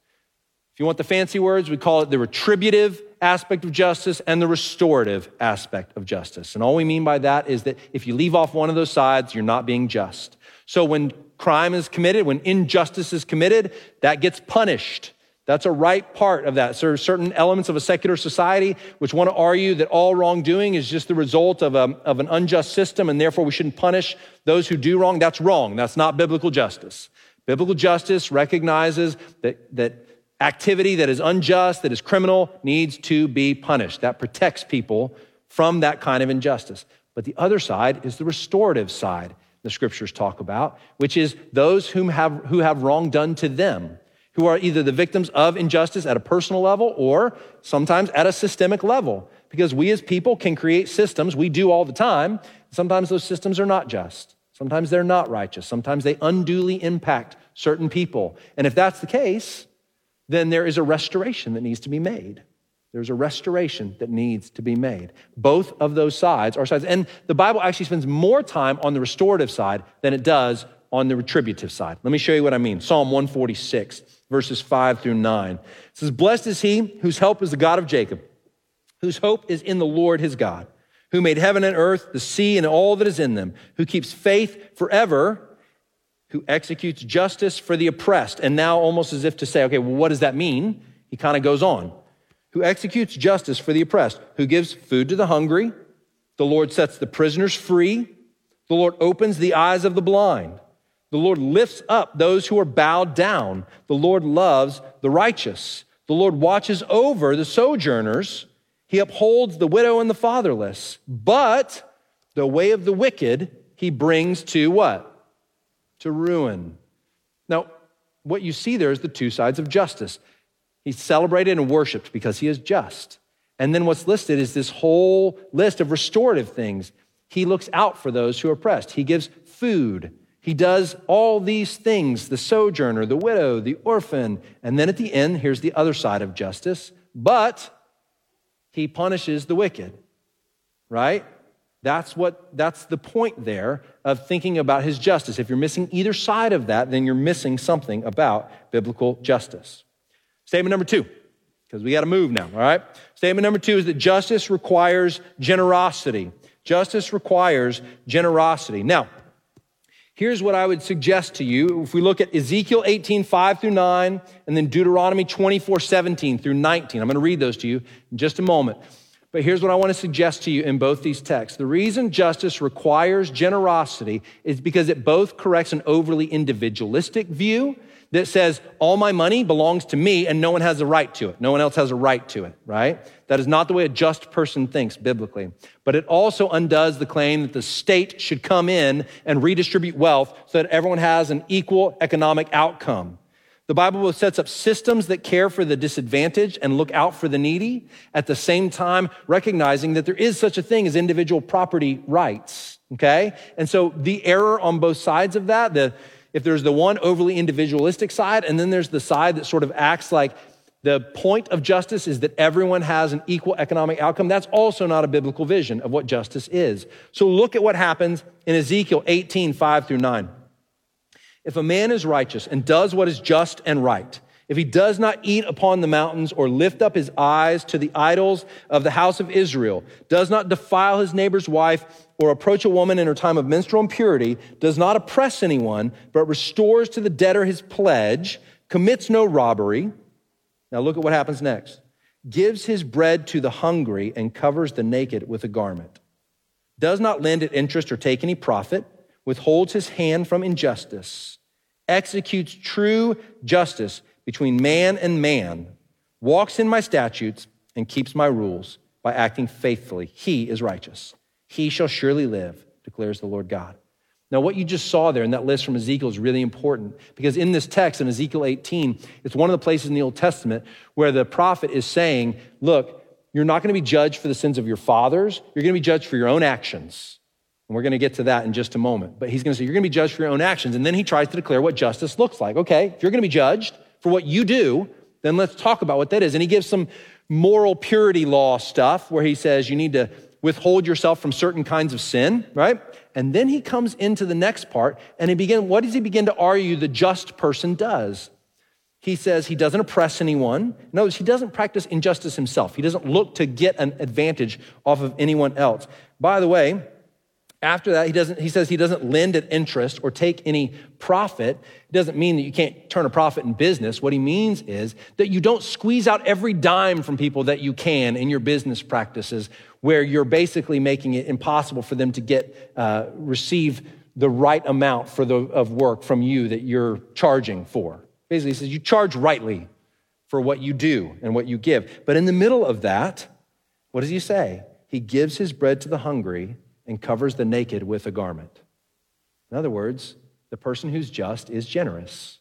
If you want the fancy words, we call it the retributive aspect of justice and the restorative aspect of justice. And all we mean by that is that if you leave off one of those sides, you're not being just. So when crime is committed, when injustice is committed, that gets punished. That's a right part of that. So there are certain elements of a secular society which want to argue that all wrongdoing is just the result of, a, of an unjust system and therefore we shouldn't punish those who do wrong. That's wrong. That's not biblical justice. Biblical justice recognizes that, that activity that is unjust, that is criminal, needs to be punished. That protects people from that kind of injustice. But the other side is the restorative side the scriptures talk about, which is those whom have, who have wrong done to them who are either the victims of injustice at a personal level or sometimes at a systemic level. Because we as people can create systems, we do all the time. Sometimes those systems are not just. Sometimes they're not righteous. Sometimes they unduly impact certain people. And if that's the case, then there is a restoration that needs to be made. There's a restoration that needs to be made. Both of those sides are sides. And the Bible actually spends more time on the restorative side than it does on the retributive side. Let me show you what I mean. Psalm 146, verses 5 through 9. It says, Blessed is he whose help is the God of Jacob, whose hope is in the Lord his God, who made heaven and earth, the sea, and all that is in them, who keeps faith forever, who executes justice for the oppressed. And now, almost as if to say, okay, well, what does that mean? He kind of goes on. Who executes justice for the oppressed, who gives food to the hungry. The Lord sets the prisoners free. The Lord opens the eyes of the blind. The Lord lifts up those who are bowed down. The Lord loves the righteous. The Lord watches over the sojourners. He upholds the widow and the fatherless. But the way of the wicked he brings to what? To ruin. Now, what you see there is the two sides of justice. He's celebrated and worshiped because he is just. And then what's listed is this whole list of restorative things. He looks out for those who are oppressed. He gives food he does all these things the sojourner, the widow, the orphan. And then at the end, here's the other side of justice. But he punishes the wicked, right? That's what that's the point there of thinking about his justice. If you're missing either side of that, then you're missing something about biblical justice. Statement number 2, because we got to move now, all right? Statement number 2 is that justice requires generosity. Justice requires generosity. Now, Here's what I would suggest to you. If we look at Ezekiel 18, 5 through 9, and then Deuteronomy 24, 17 through 19. I'm going to read those to you in just a moment. But here's what I want to suggest to you in both these texts. The reason justice requires generosity is because it both corrects an overly individualistic view that says all my money belongs to me and no one has a right to it. No one else has a right to it, right? That is not the way a just person thinks biblically. But it also undoes the claim that the state should come in and redistribute wealth so that everyone has an equal economic outcome. The Bible sets up systems that care for the disadvantaged and look out for the needy, at the same time recognizing that there is such a thing as individual property rights. Okay? And so the error on both sides of that, the if there's the one overly individualistic side, and then there's the side that sort of acts like the point of justice is that everyone has an equal economic outcome, that's also not a biblical vision of what justice is. So look at what happens in Ezekiel 18, 5 through 9. If a man is righteous and does what is just and right, if he does not eat upon the mountains or lift up his eyes to the idols of the house of Israel, does not defile his neighbor's wife or approach a woman in her time of menstrual impurity, does not oppress anyone, but restores to the debtor his pledge, commits no robbery. Now look at what happens next. Gives his bread to the hungry and covers the naked with a garment. Does not lend at interest or take any profit, withholds his hand from injustice, executes true justice between man and man, walks in my statutes, and keeps my rules by acting faithfully. He is righteous. He shall surely live, declares the Lord God. Now, what you just saw there in that list from Ezekiel is really important because in this text in Ezekiel 18, it's one of the places in the Old Testament where the prophet is saying, Look, you're not going to be judged for the sins of your fathers, you're going to be judged for your own actions. And we're going to get to that in just a moment. But he's going to say, You're going to be judged for your own actions. And then he tries to declare what justice looks like. Okay, if you're going to be judged, for what you do, then let's talk about what that is. And he gives some moral purity law stuff where he says you need to withhold yourself from certain kinds of sin, right? And then he comes into the next part and he begin what does he begin to argue the just person does? He says he doesn't oppress anyone. Notice he doesn't practice injustice himself. He doesn't look to get an advantage off of anyone else. By the way, After that, he, doesn't, he says he doesn't lend at interest or take any profit. It doesn't mean that you can't turn a profit in business. What he means is that you don't squeeze out every dime from people that you can in your business practices, where you're basically making it impossible for them to get uh, receive the right amount for the, of work from you that you're charging for. Basically, he says you charge rightly for what you do and what you give. But in the middle of that, what does he say? He gives his bread to the hungry and covers the naked with a garment. In other words, the person who's just is generous.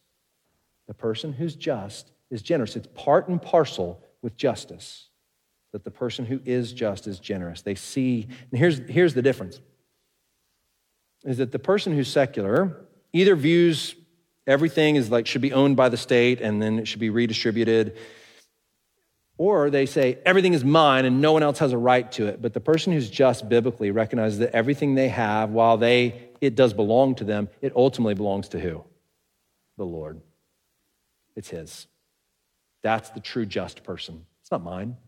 The person who's just is generous. It's part and parcel with justice that the person who is just is generous. They see, and here's, here's the difference is that the person who's secular either views everything as like should be owned by the state and then it should be redistributed or they say, everything is mine and no one else has a right to it. But the person who's just biblically recognizes that everything they have, while they, it does belong to them, it ultimately belongs to who? The Lord. It's His. That's the true just person. It's not mine,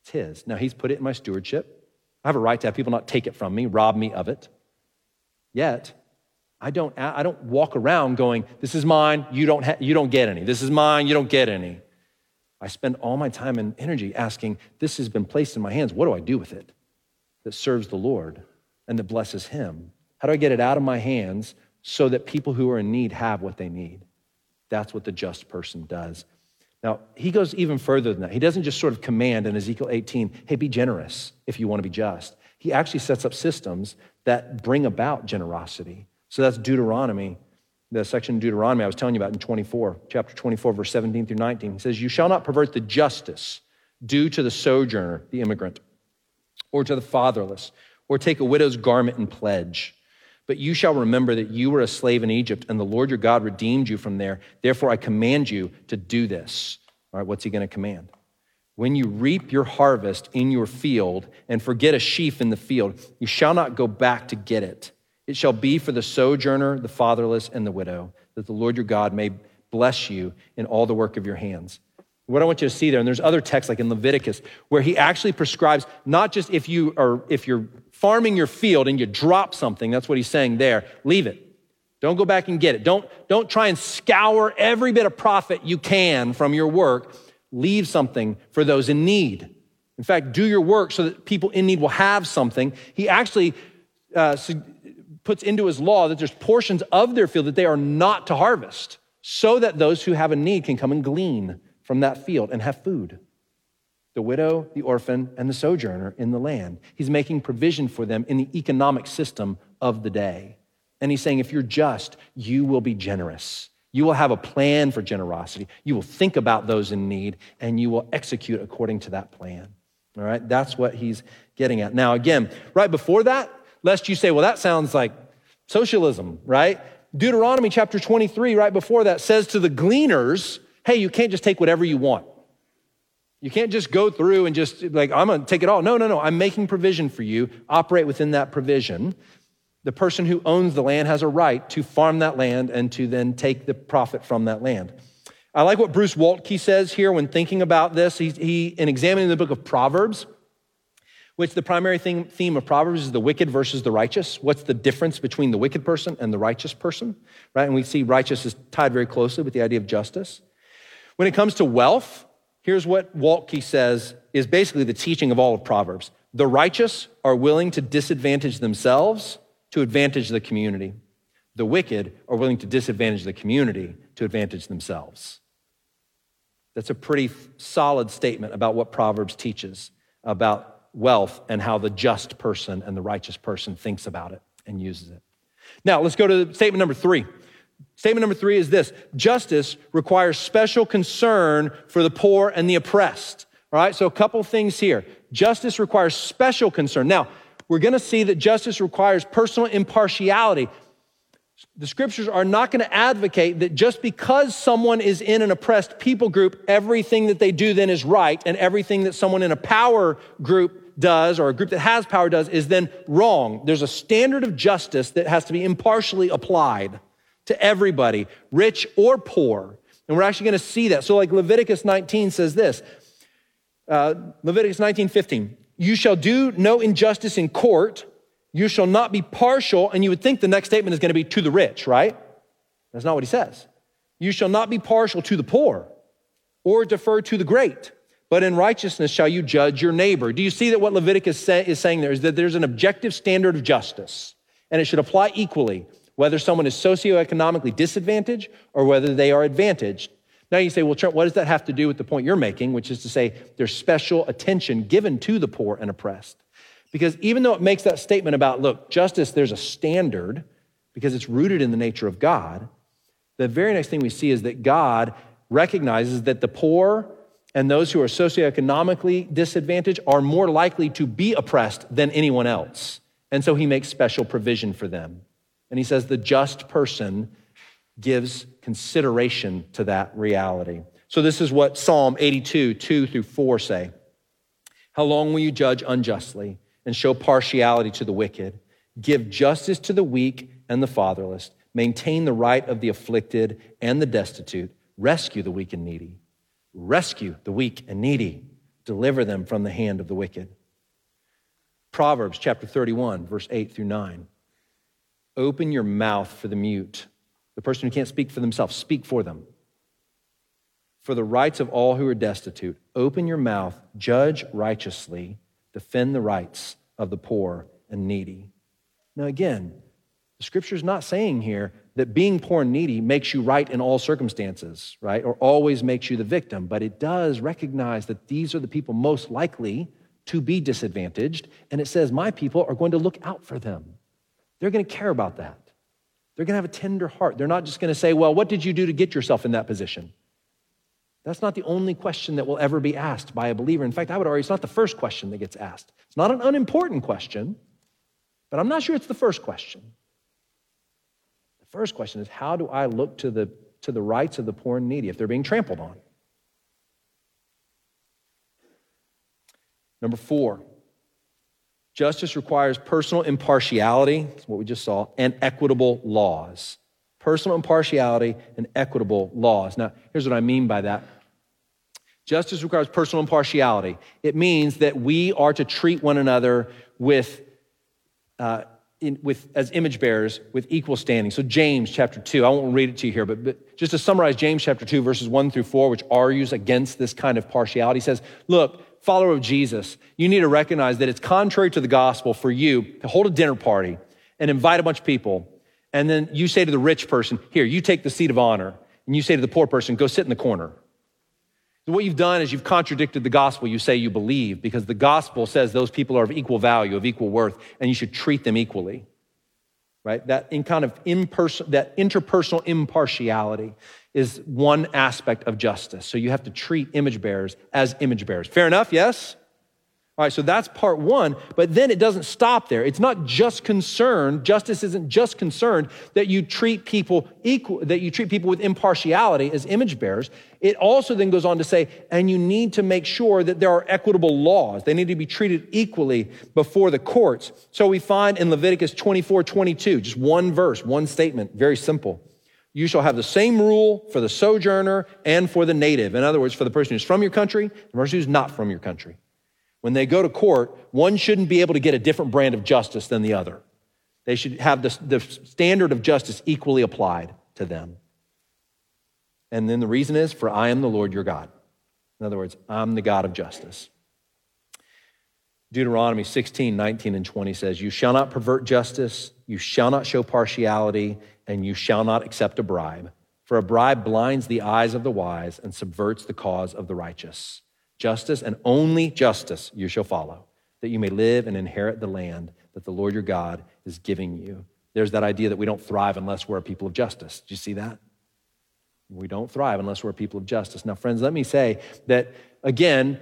it's His. Now, He's put it in my stewardship. I have a right to have people not take it from me, rob me of it. Yet, I don't, I don't walk around going, This is mine, you don't, ha- you don't get any. This is mine, you don't get any. I spend all my time and energy asking, This has been placed in my hands. What do I do with it that serves the Lord and that blesses Him? How do I get it out of my hands so that people who are in need have what they need? That's what the just person does. Now, he goes even further than that. He doesn't just sort of command in Ezekiel 18, hey, be generous if you want to be just. He actually sets up systems that bring about generosity. So that's Deuteronomy the section in Deuteronomy I was telling you about in 24, chapter 24, verse 17 through 19. He says, You shall not pervert the justice due to the sojourner, the immigrant, or to the fatherless, or take a widow's garment in pledge. But you shall remember that you were a slave in Egypt, and the Lord your God redeemed you from there. Therefore, I command you to do this. All right, what's he going to command? When you reap your harvest in your field and forget a sheaf in the field, you shall not go back to get it. It shall be for the sojourner, the fatherless, and the widow, that the Lord your God may bless you in all the work of your hands. What I want you to see there, and there's other texts like in Leviticus, where he actually prescribes not just if you are if you're farming your field and you drop something, that's what he's saying there, leave it. Don't go back and get it. Don't, don't try and scour every bit of profit you can from your work. Leave something for those in need. In fact, do your work so that people in need will have something. He actually uh, puts into his law that there's portions of their field that they are not to harvest, so that those who have a need can come and glean from that field and have food. The widow, the orphan, and the sojourner in the land. He's making provision for them in the economic system of the day. And he's saying, if you're just, you will be generous. You will have a plan for generosity. You will think about those in need, and you will execute according to that plan. All right, that's what he's getting at. Now, again, right before that, lest you say, well, that sounds like socialism, right? Deuteronomy chapter 23, right before that, says to the gleaners, hey, you can't just take whatever you want. You can't just go through and just like, I'm going to take it all. No, no, no. I'm making provision for you. Operate within that provision. The person who owns the land has a right to farm that land and to then take the profit from that land. I like what Bruce Waltke says here when thinking about this. He, he in examining the book of Proverbs, which the primary theme, of Proverbs is the wicked versus the righteous. What's the difference between the wicked person and the righteous person, right? And we see righteous is tied very closely with the idea of justice. When it comes to wealth, here's what Waltke says is basically the teaching of all of Proverbs. The righteous are willing to disadvantage themselves to advantage the community. The wicked are willing to disadvantage the community to advantage themselves. That's a pretty solid statement about what Proverbs teaches about wealth and how the just person and the righteous person thinks about it and uses it. Now, let's go to statement number three. Statement number three is this justice requires special concern for the poor and the oppressed. All right, so a couple things here. Justice requires special concern. Now, we're going to see that justice requires personal impartiality. The scriptures are not going to advocate that just because someone is in an oppressed people group, everything that they do then is right, and everything that someone in a power group does or a group that has power does is then wrong. There's a standard of justice that has to be impartially applied to everybody, rich or poor. And we're actually going to see that. So, like Leviticus 19 says this uh, Leviticus 19 15, you shall do no injustice in court, You shall not be partial, and you would think the next statement is going to be to the rich, right? That's not what he says. You shall not be partial to the poor or defer to the great, but in righteousness shall you judge your neighbor. Do you see that what Leviticus is saying there is that there's an objective standard of justice, and it should apply equally, whether someone is socioeconomically disadvantaged or whether they are advantaged. Now you say, well, Trent, what does that have to do with the point you're making, which is to say there's special attention given to the poor and oppressed? Because even though it makes that statement about, look, justice, there's a standard because it's rooted in the nature of God, the very next thing we see is that God recognizes that the poor and those who are socioeconomically disadvantaged are more likely to be oppressed than anyone else. And so he makes special provision for them. And he says the just person gives consideration to that reality. So this is what Psalm 82, 2 through 4 say. How long will you judge unjustly and show partiality to the wicked? Give justice to the weak and the fatherless. Maintain the right of the afflicted and the destitute. Rescue the weak and needy. Rescue the weak and needy. Deliver them from the hand of the wicked. Proverbs chapter 31, verse 8 through 9. Open your mouth for the mute, the person who can't speak for themselves, speak for them. For the rights of all who are destitute, open your mouth, judge righteously, defend the rights of the poor and needy. Now, again, the scripture is not saying here that being poor and needy makes you right in all circumstances, right? Or always makes you the victim, but it does recognize that these are the people most likely to be disadvantaged. And it says, My people are going to look out for them. They're going to care about that. They're going to have a tender heart. They're not just going to say, Well, what did you do to get yourself in that position? That's not the only question that will ever be asked by a believer. In fact, I would argue it's not the first question that gets asked. It's not an unimportant question, but I'm not sure it's the first question. The first question is how do I look to the, to the rights of the poor and needy if they're being trampled on? Number four, justice requires personal impartiality, what we just saw, and equitable laws. Personal impartiality and equitable laws. Now, here's what I mean by that. Justice requires personal impartiality. It means that we are to treat one another with uh, in, with, as image bearers with equal standing. So, James chapter 2, I won't read it to you here, but, but just to summarize James chapter 2, verses 1 through 4, which argues against this kind of partiality, says, Look, follower of Jesus, you need to recognize that it's contrary to the gospel for you to hold a dinner party and invite a bunch of people, and then you say to the rich person, Here, you take the seat of honor, and you say to the poor person, Go sit in the corner. What you've done is you've contradicted the gospel you say you believe because the gospel says those people are of equal value, of equal worth, and you should treat them equally. Right? That in kind of imperson- that interpersonal impartiality is one aspect of justice. So you have to treat image bearers as image bearers. Fair enough? Yes? All right, so that's part one, but then it doesn't stop there. It's not just concerned, justice isn't just concerned that you treat people equal, that you treat people with impartiality as image bearers. It also then goes on to say, and you need to make sure that there are equitable laws. They need to be treated equally before the courts. So we find in Leviticus 24, 22, just one verse, one statement, very simple. You shall have the same rule for the sojourner and for the native. In other words, for the person who's from your country, the person who's not from your country. When they go to court, one shouldn't be able to get a different brand of justice than the other. They should have the, the standard of justice equally applied to them. And then the reason is, for I am the Lord your God. In other words, I'm the God of justice. Deuteronomy 16, 19, and 20 says, You shall not pervert justice, you shall not show partiality, and you shall not accept a bribe. For a bribe blinds the eyes of the wise and subverts the cause of the righteous. Justice and only justice you shall follow, that you may live and inherit the land that the Lord your God is giving you. There's that idea that we don't thrive unless we're a people of justice. Do you see that? We don't thrive unless we're a people of justice. Now, friends, let me say that, again,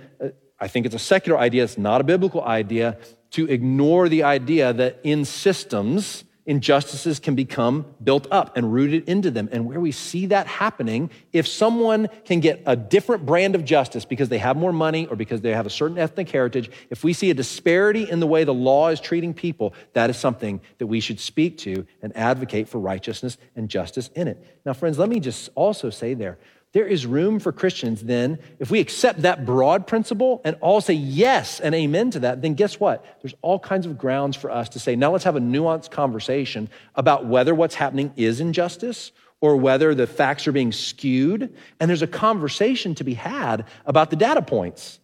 I think it's a secular idea, it's not a biblical idea to ignore the idea that in systems, injustices can become built up and rooted into them. And where we see that happening, if someone can get a different brand of justice because they have more money or because they have a certain ethnic heritage, if we see a disparity in the way the law is treating people, that is something that we should speak to and advocate for righteousness and justice in it. Now, friends, let me just also say there There is room for Christians then, if we accept that broad principle and all say yes and amen to that, then guess what? There's all kinds of grounds for us to say, now let's have a nuanced conversation about whether what's happening is injustice or whether the facts are being skewed. And there's a conversation to be had about the data points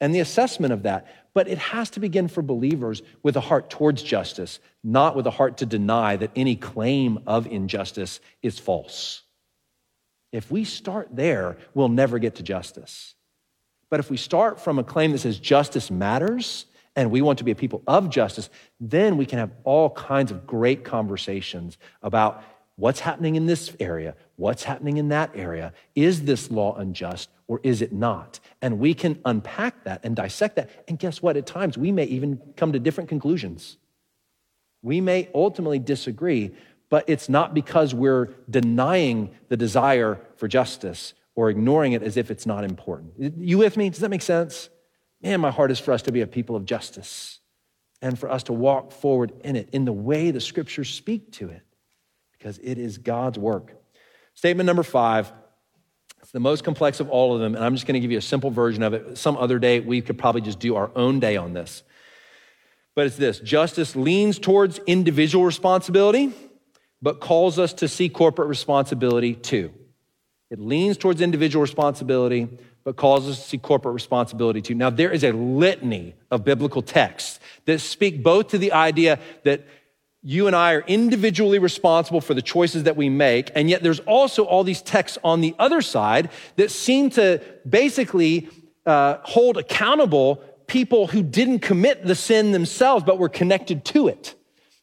and the assessment of that. But it has to begin for believers with a heart towards justice, not with a heart to deny that any claim of injustice is false. If we start there, we'll never get to justice. But if we start from a claim that says justice matters and we want to be a people of justice, then we can have all kinds of great conversations about what's happening in this area, what's happening in that area. Is this law unjust or is it not? And we can unpack that and dissect that. And guess what? At times, we may even come to different conclusions. We may ultimately disagree, but it's not because we're denying the desire for justice or ignoring it as if it's not important. You with me? Does that make sense? Man, my heart is for us to be a people of justice and for us to walk forward in it in the way the scriptures speak to it because it is God's work. Statement number five. It's the most complex of all of them, and I'm just going to give you a simple version of it. Some other day, we could probably just do our own day on this. But it's this justice leans towards individual responsibility but calls us to see corporate responsibility too. It leans towards individual responsibility, but calls us to see corporate responsibility too. Now, there is a litany of biblical texts that speak both to the idea that you and I are individually responsible for the choices that we make, and yet there's also all these texts on the other side that seem to basically uh, hold accountable people who didn't commit the sin themselves, but were connected to it.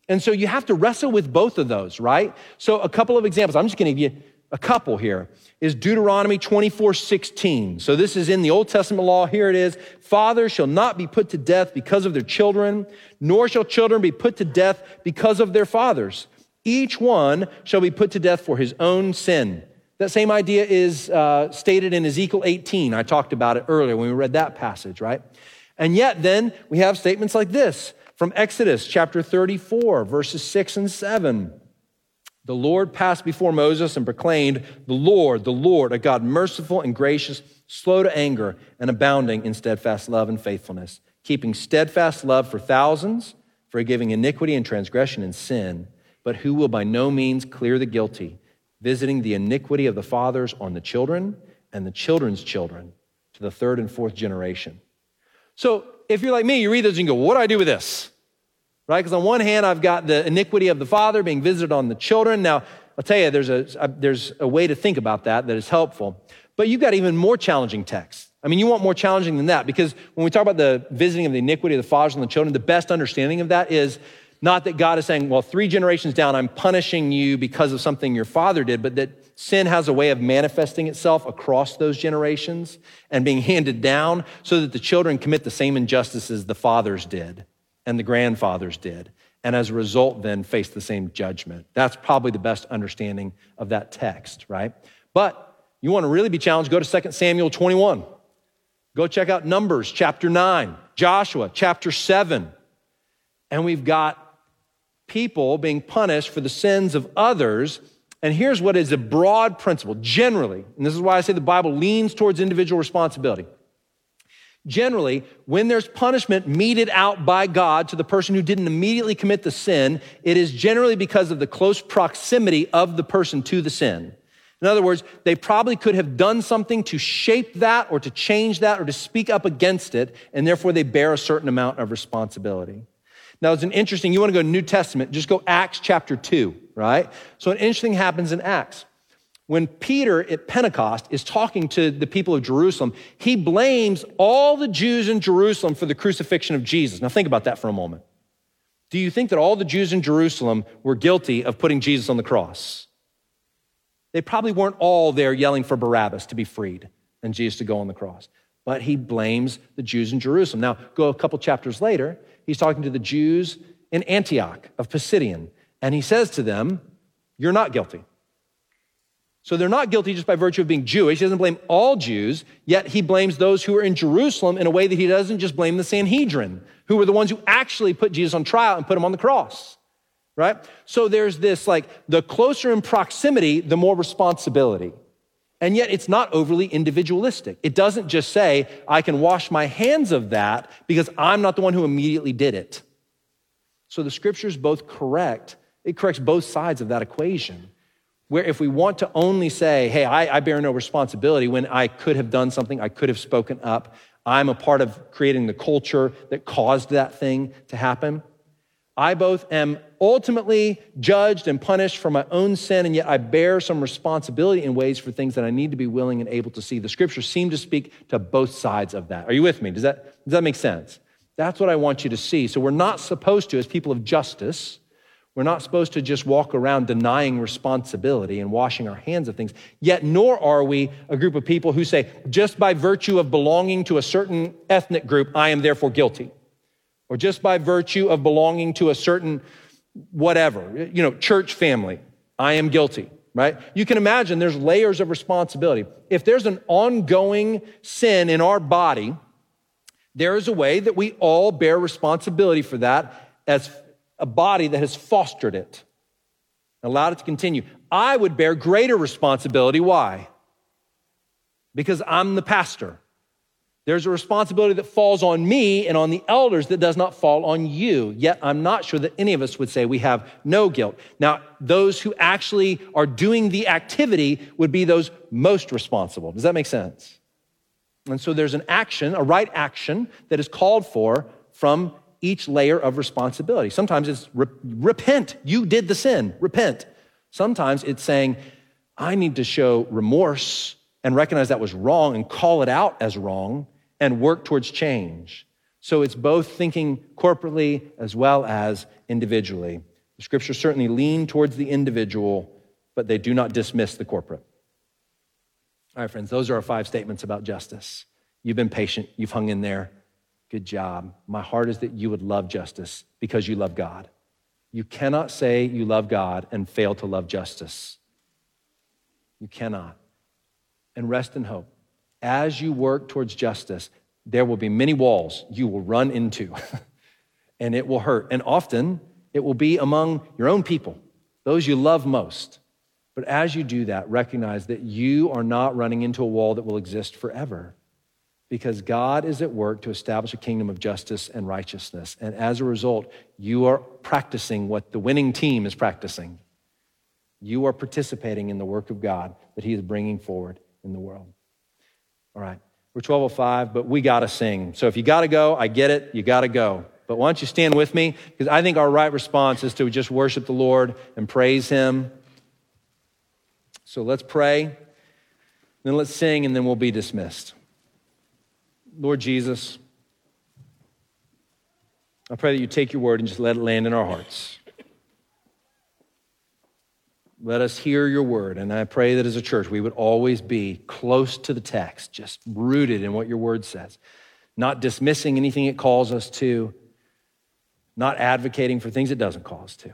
And so you have to wrestle with both of those, right? So a couple of examples. I'm just going to give you a couple here. Is Deuteronomy 24, 16. So this is in the Old Testament law. Here it is. Fathers shall not be put to death because of their children, nor shall children be put to death because of their fathers. Each one shall be put to death for his own sin. That same idea is uh, stated in Ezekiel 18. I talked about it earlier when we read that passage, right? And yet, then we have statements like this from Exodus chapter 34, verses 6 and 7. The Lord passed before Moses and proclaimed, The Lord, the Lord, a God merciful and gracious, slow to anger, and abounding in steadfast love and faithfulness, keeping steadfast love for thousands, forgiving iniquity and transgression and sin, but who will by no means clear the guilty, visiting the iniquity of the fathers on the children and the children's children to the third and fourth generation. So if you're like me, you read those and you go, What do I do with this? Right? Because on one hand, I've got the iniquity of the father being visited on the children. Now, I'll tell you, there's a, a, there's a way to think about that that is helpful. But you've got even more challenging texts. I mean, you want more challenging than that because when we talk about the visiting of the iniquity of the fathers on the children, the best understanding of that is not that God is saying, well, three generations down, I'm punishing you because of something your father did, but that sin has a way of manifesting itself across those generations and being handed down so that the children commit the same injustices the fathers did and the grandfathers did. And as a result, then face the same judgment. That's probably the best understanding of that text, right? But you want to really be challenged, go to 2 Samuel 21. Go check out Numbers chapter 9, Joshua chapter 7. And we've got people being punished for the sins of others. And here's what is a broad principle generally, and this is why I say the Bible leans towards individual responsibility. Generally, when there's punishment meted out by God to the person who didn't immediately commit the sin, it is generally because of the close proximity of the person to the sin. In other words, they probably could have done something to shape that or to change that or to speak up against it, and therefore they bear a certain amount of responsibility. Now, it's an interesting, you want to go to New Testament, just go Acts chapter 2, right? So, an interesting happens in Acts. When Peter at Pentecost is talking to the people of Jerusalem, he blames all the Jews in Jerusalem for the crucifixion of Jesus. Now, think about that for a moment. Do you think that all the Jews in Jerusalem were guilty of putting Jesus on the cross? They probably weren't all there yelling for Barabbas to be freed and Jesus to go on the cross. But he blames the Jews in Jerusalem. Now, go a couple chapters later, he's talking to the Jews in Antioch of Pisidian, and he says to them, You're not guilty. So they're not guilty just by virtue of being Jewish. He doesn't blame all Jews, yet he blames those who are in Jerusalem in a way that he doesn't just blame the Sanhedrin, who were the ones who actually put Jesus on trial and put him on the cross. Right? So there's this like the closer in proximity, the more responsibility. And yet it's not overly individualistic. It doesn't just say, I can wash my hands of that because I'm not the one who immediately did it. So the scripture is both correct, it corrects both sides of that equation. Where if we want to only say, hey, I, I bear no responsibility when I could have done something, I could have spoken up, I'm a part of creating the culture that caused that thing to happen. I both am ultimately judged and punished for my own sin, and yet I bear some responsibility in ways for things that I need to be willing and able to see. The scriptures seem to speak to both sides of that. Are you with me? Does that, does that make sense? That's what I want you to see. So we're not supposed to, as people of justice, we're not supposed to just walk around denying responsibility and washing our hands of things. Yet, nor are we a group of people who say, just by virtue of belonging to a certain ethnic group, I am therefore guilty or just by virtue of belonging to a certain whatever, you know, church family, I am guilty, right? You can imagine there's layers of responsibility. If there's an ongoing sin in our body, there is a way that we all bear responsibility for that as a body that has fostered it, allowed it to continue. I would bear greater responsibility. Why? Because I'm the pastor. There's a responsibility that falls on me and on the elders that does not fall on you. Yet I'm not sure that any of us would say we have no guilt. Now, those who actually are doing the activity would be those most responsible. Does that make sense? And so there's an action, a right action that is called for from each layer of responsibility. Sometimes it's re- repent. You did the sin. Repent. Sometimes it's saying, I need to show remorse and recognize that was wrong and call it out as wrong and work towards change. So it's both thinking corporately as well as individually. The scriptures certainly lean towards the individual, but they do not dismiss the corporate. All right, friends, those are our five statements about justice. You've been patient, you've hung in there. Good job. My heart is that you would love justice because you love God. You cannot say you love God and fail to love justice. You cannot. And rest in hope as you work towards justice, there will be many walls you will run into, and it will hurt. And often it will be among your own people, those you love most. But as you do that, recognize that you are not running into a wall that will exist forever because God is at work to establish a kingdom of justice and righteousness. And as a result, you are practicing what the winning team is practicing. You are participating in the work of God that He is bringing forward in the world. All right, we're 1205, but we got to sing. So if you got to go, I get it, you got to go. But why don't you stand with me? Because I think our right response is to just worship the Lord and praise Him. So let's pray, then let's sing, and then we'll be dismissed. Lord Jesus, I pray that you take your word and just let it land in our hearts. Let us hear your word. And I pray that as a church, we would always be close to the text, just rooted in what your word says, not dismissing anything it calls us to, not advocating for things it doesn't call us to.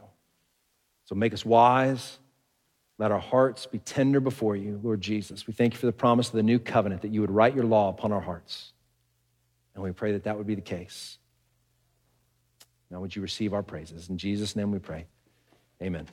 So make us wise. Let our hearts be tender before you, Lord Jesus. We thank you for the promise of the new covenant that you would write your law upon our hearts. And we pray that that would be the case. Now, would you receive our praises? In Jesus' name we pray. Amen.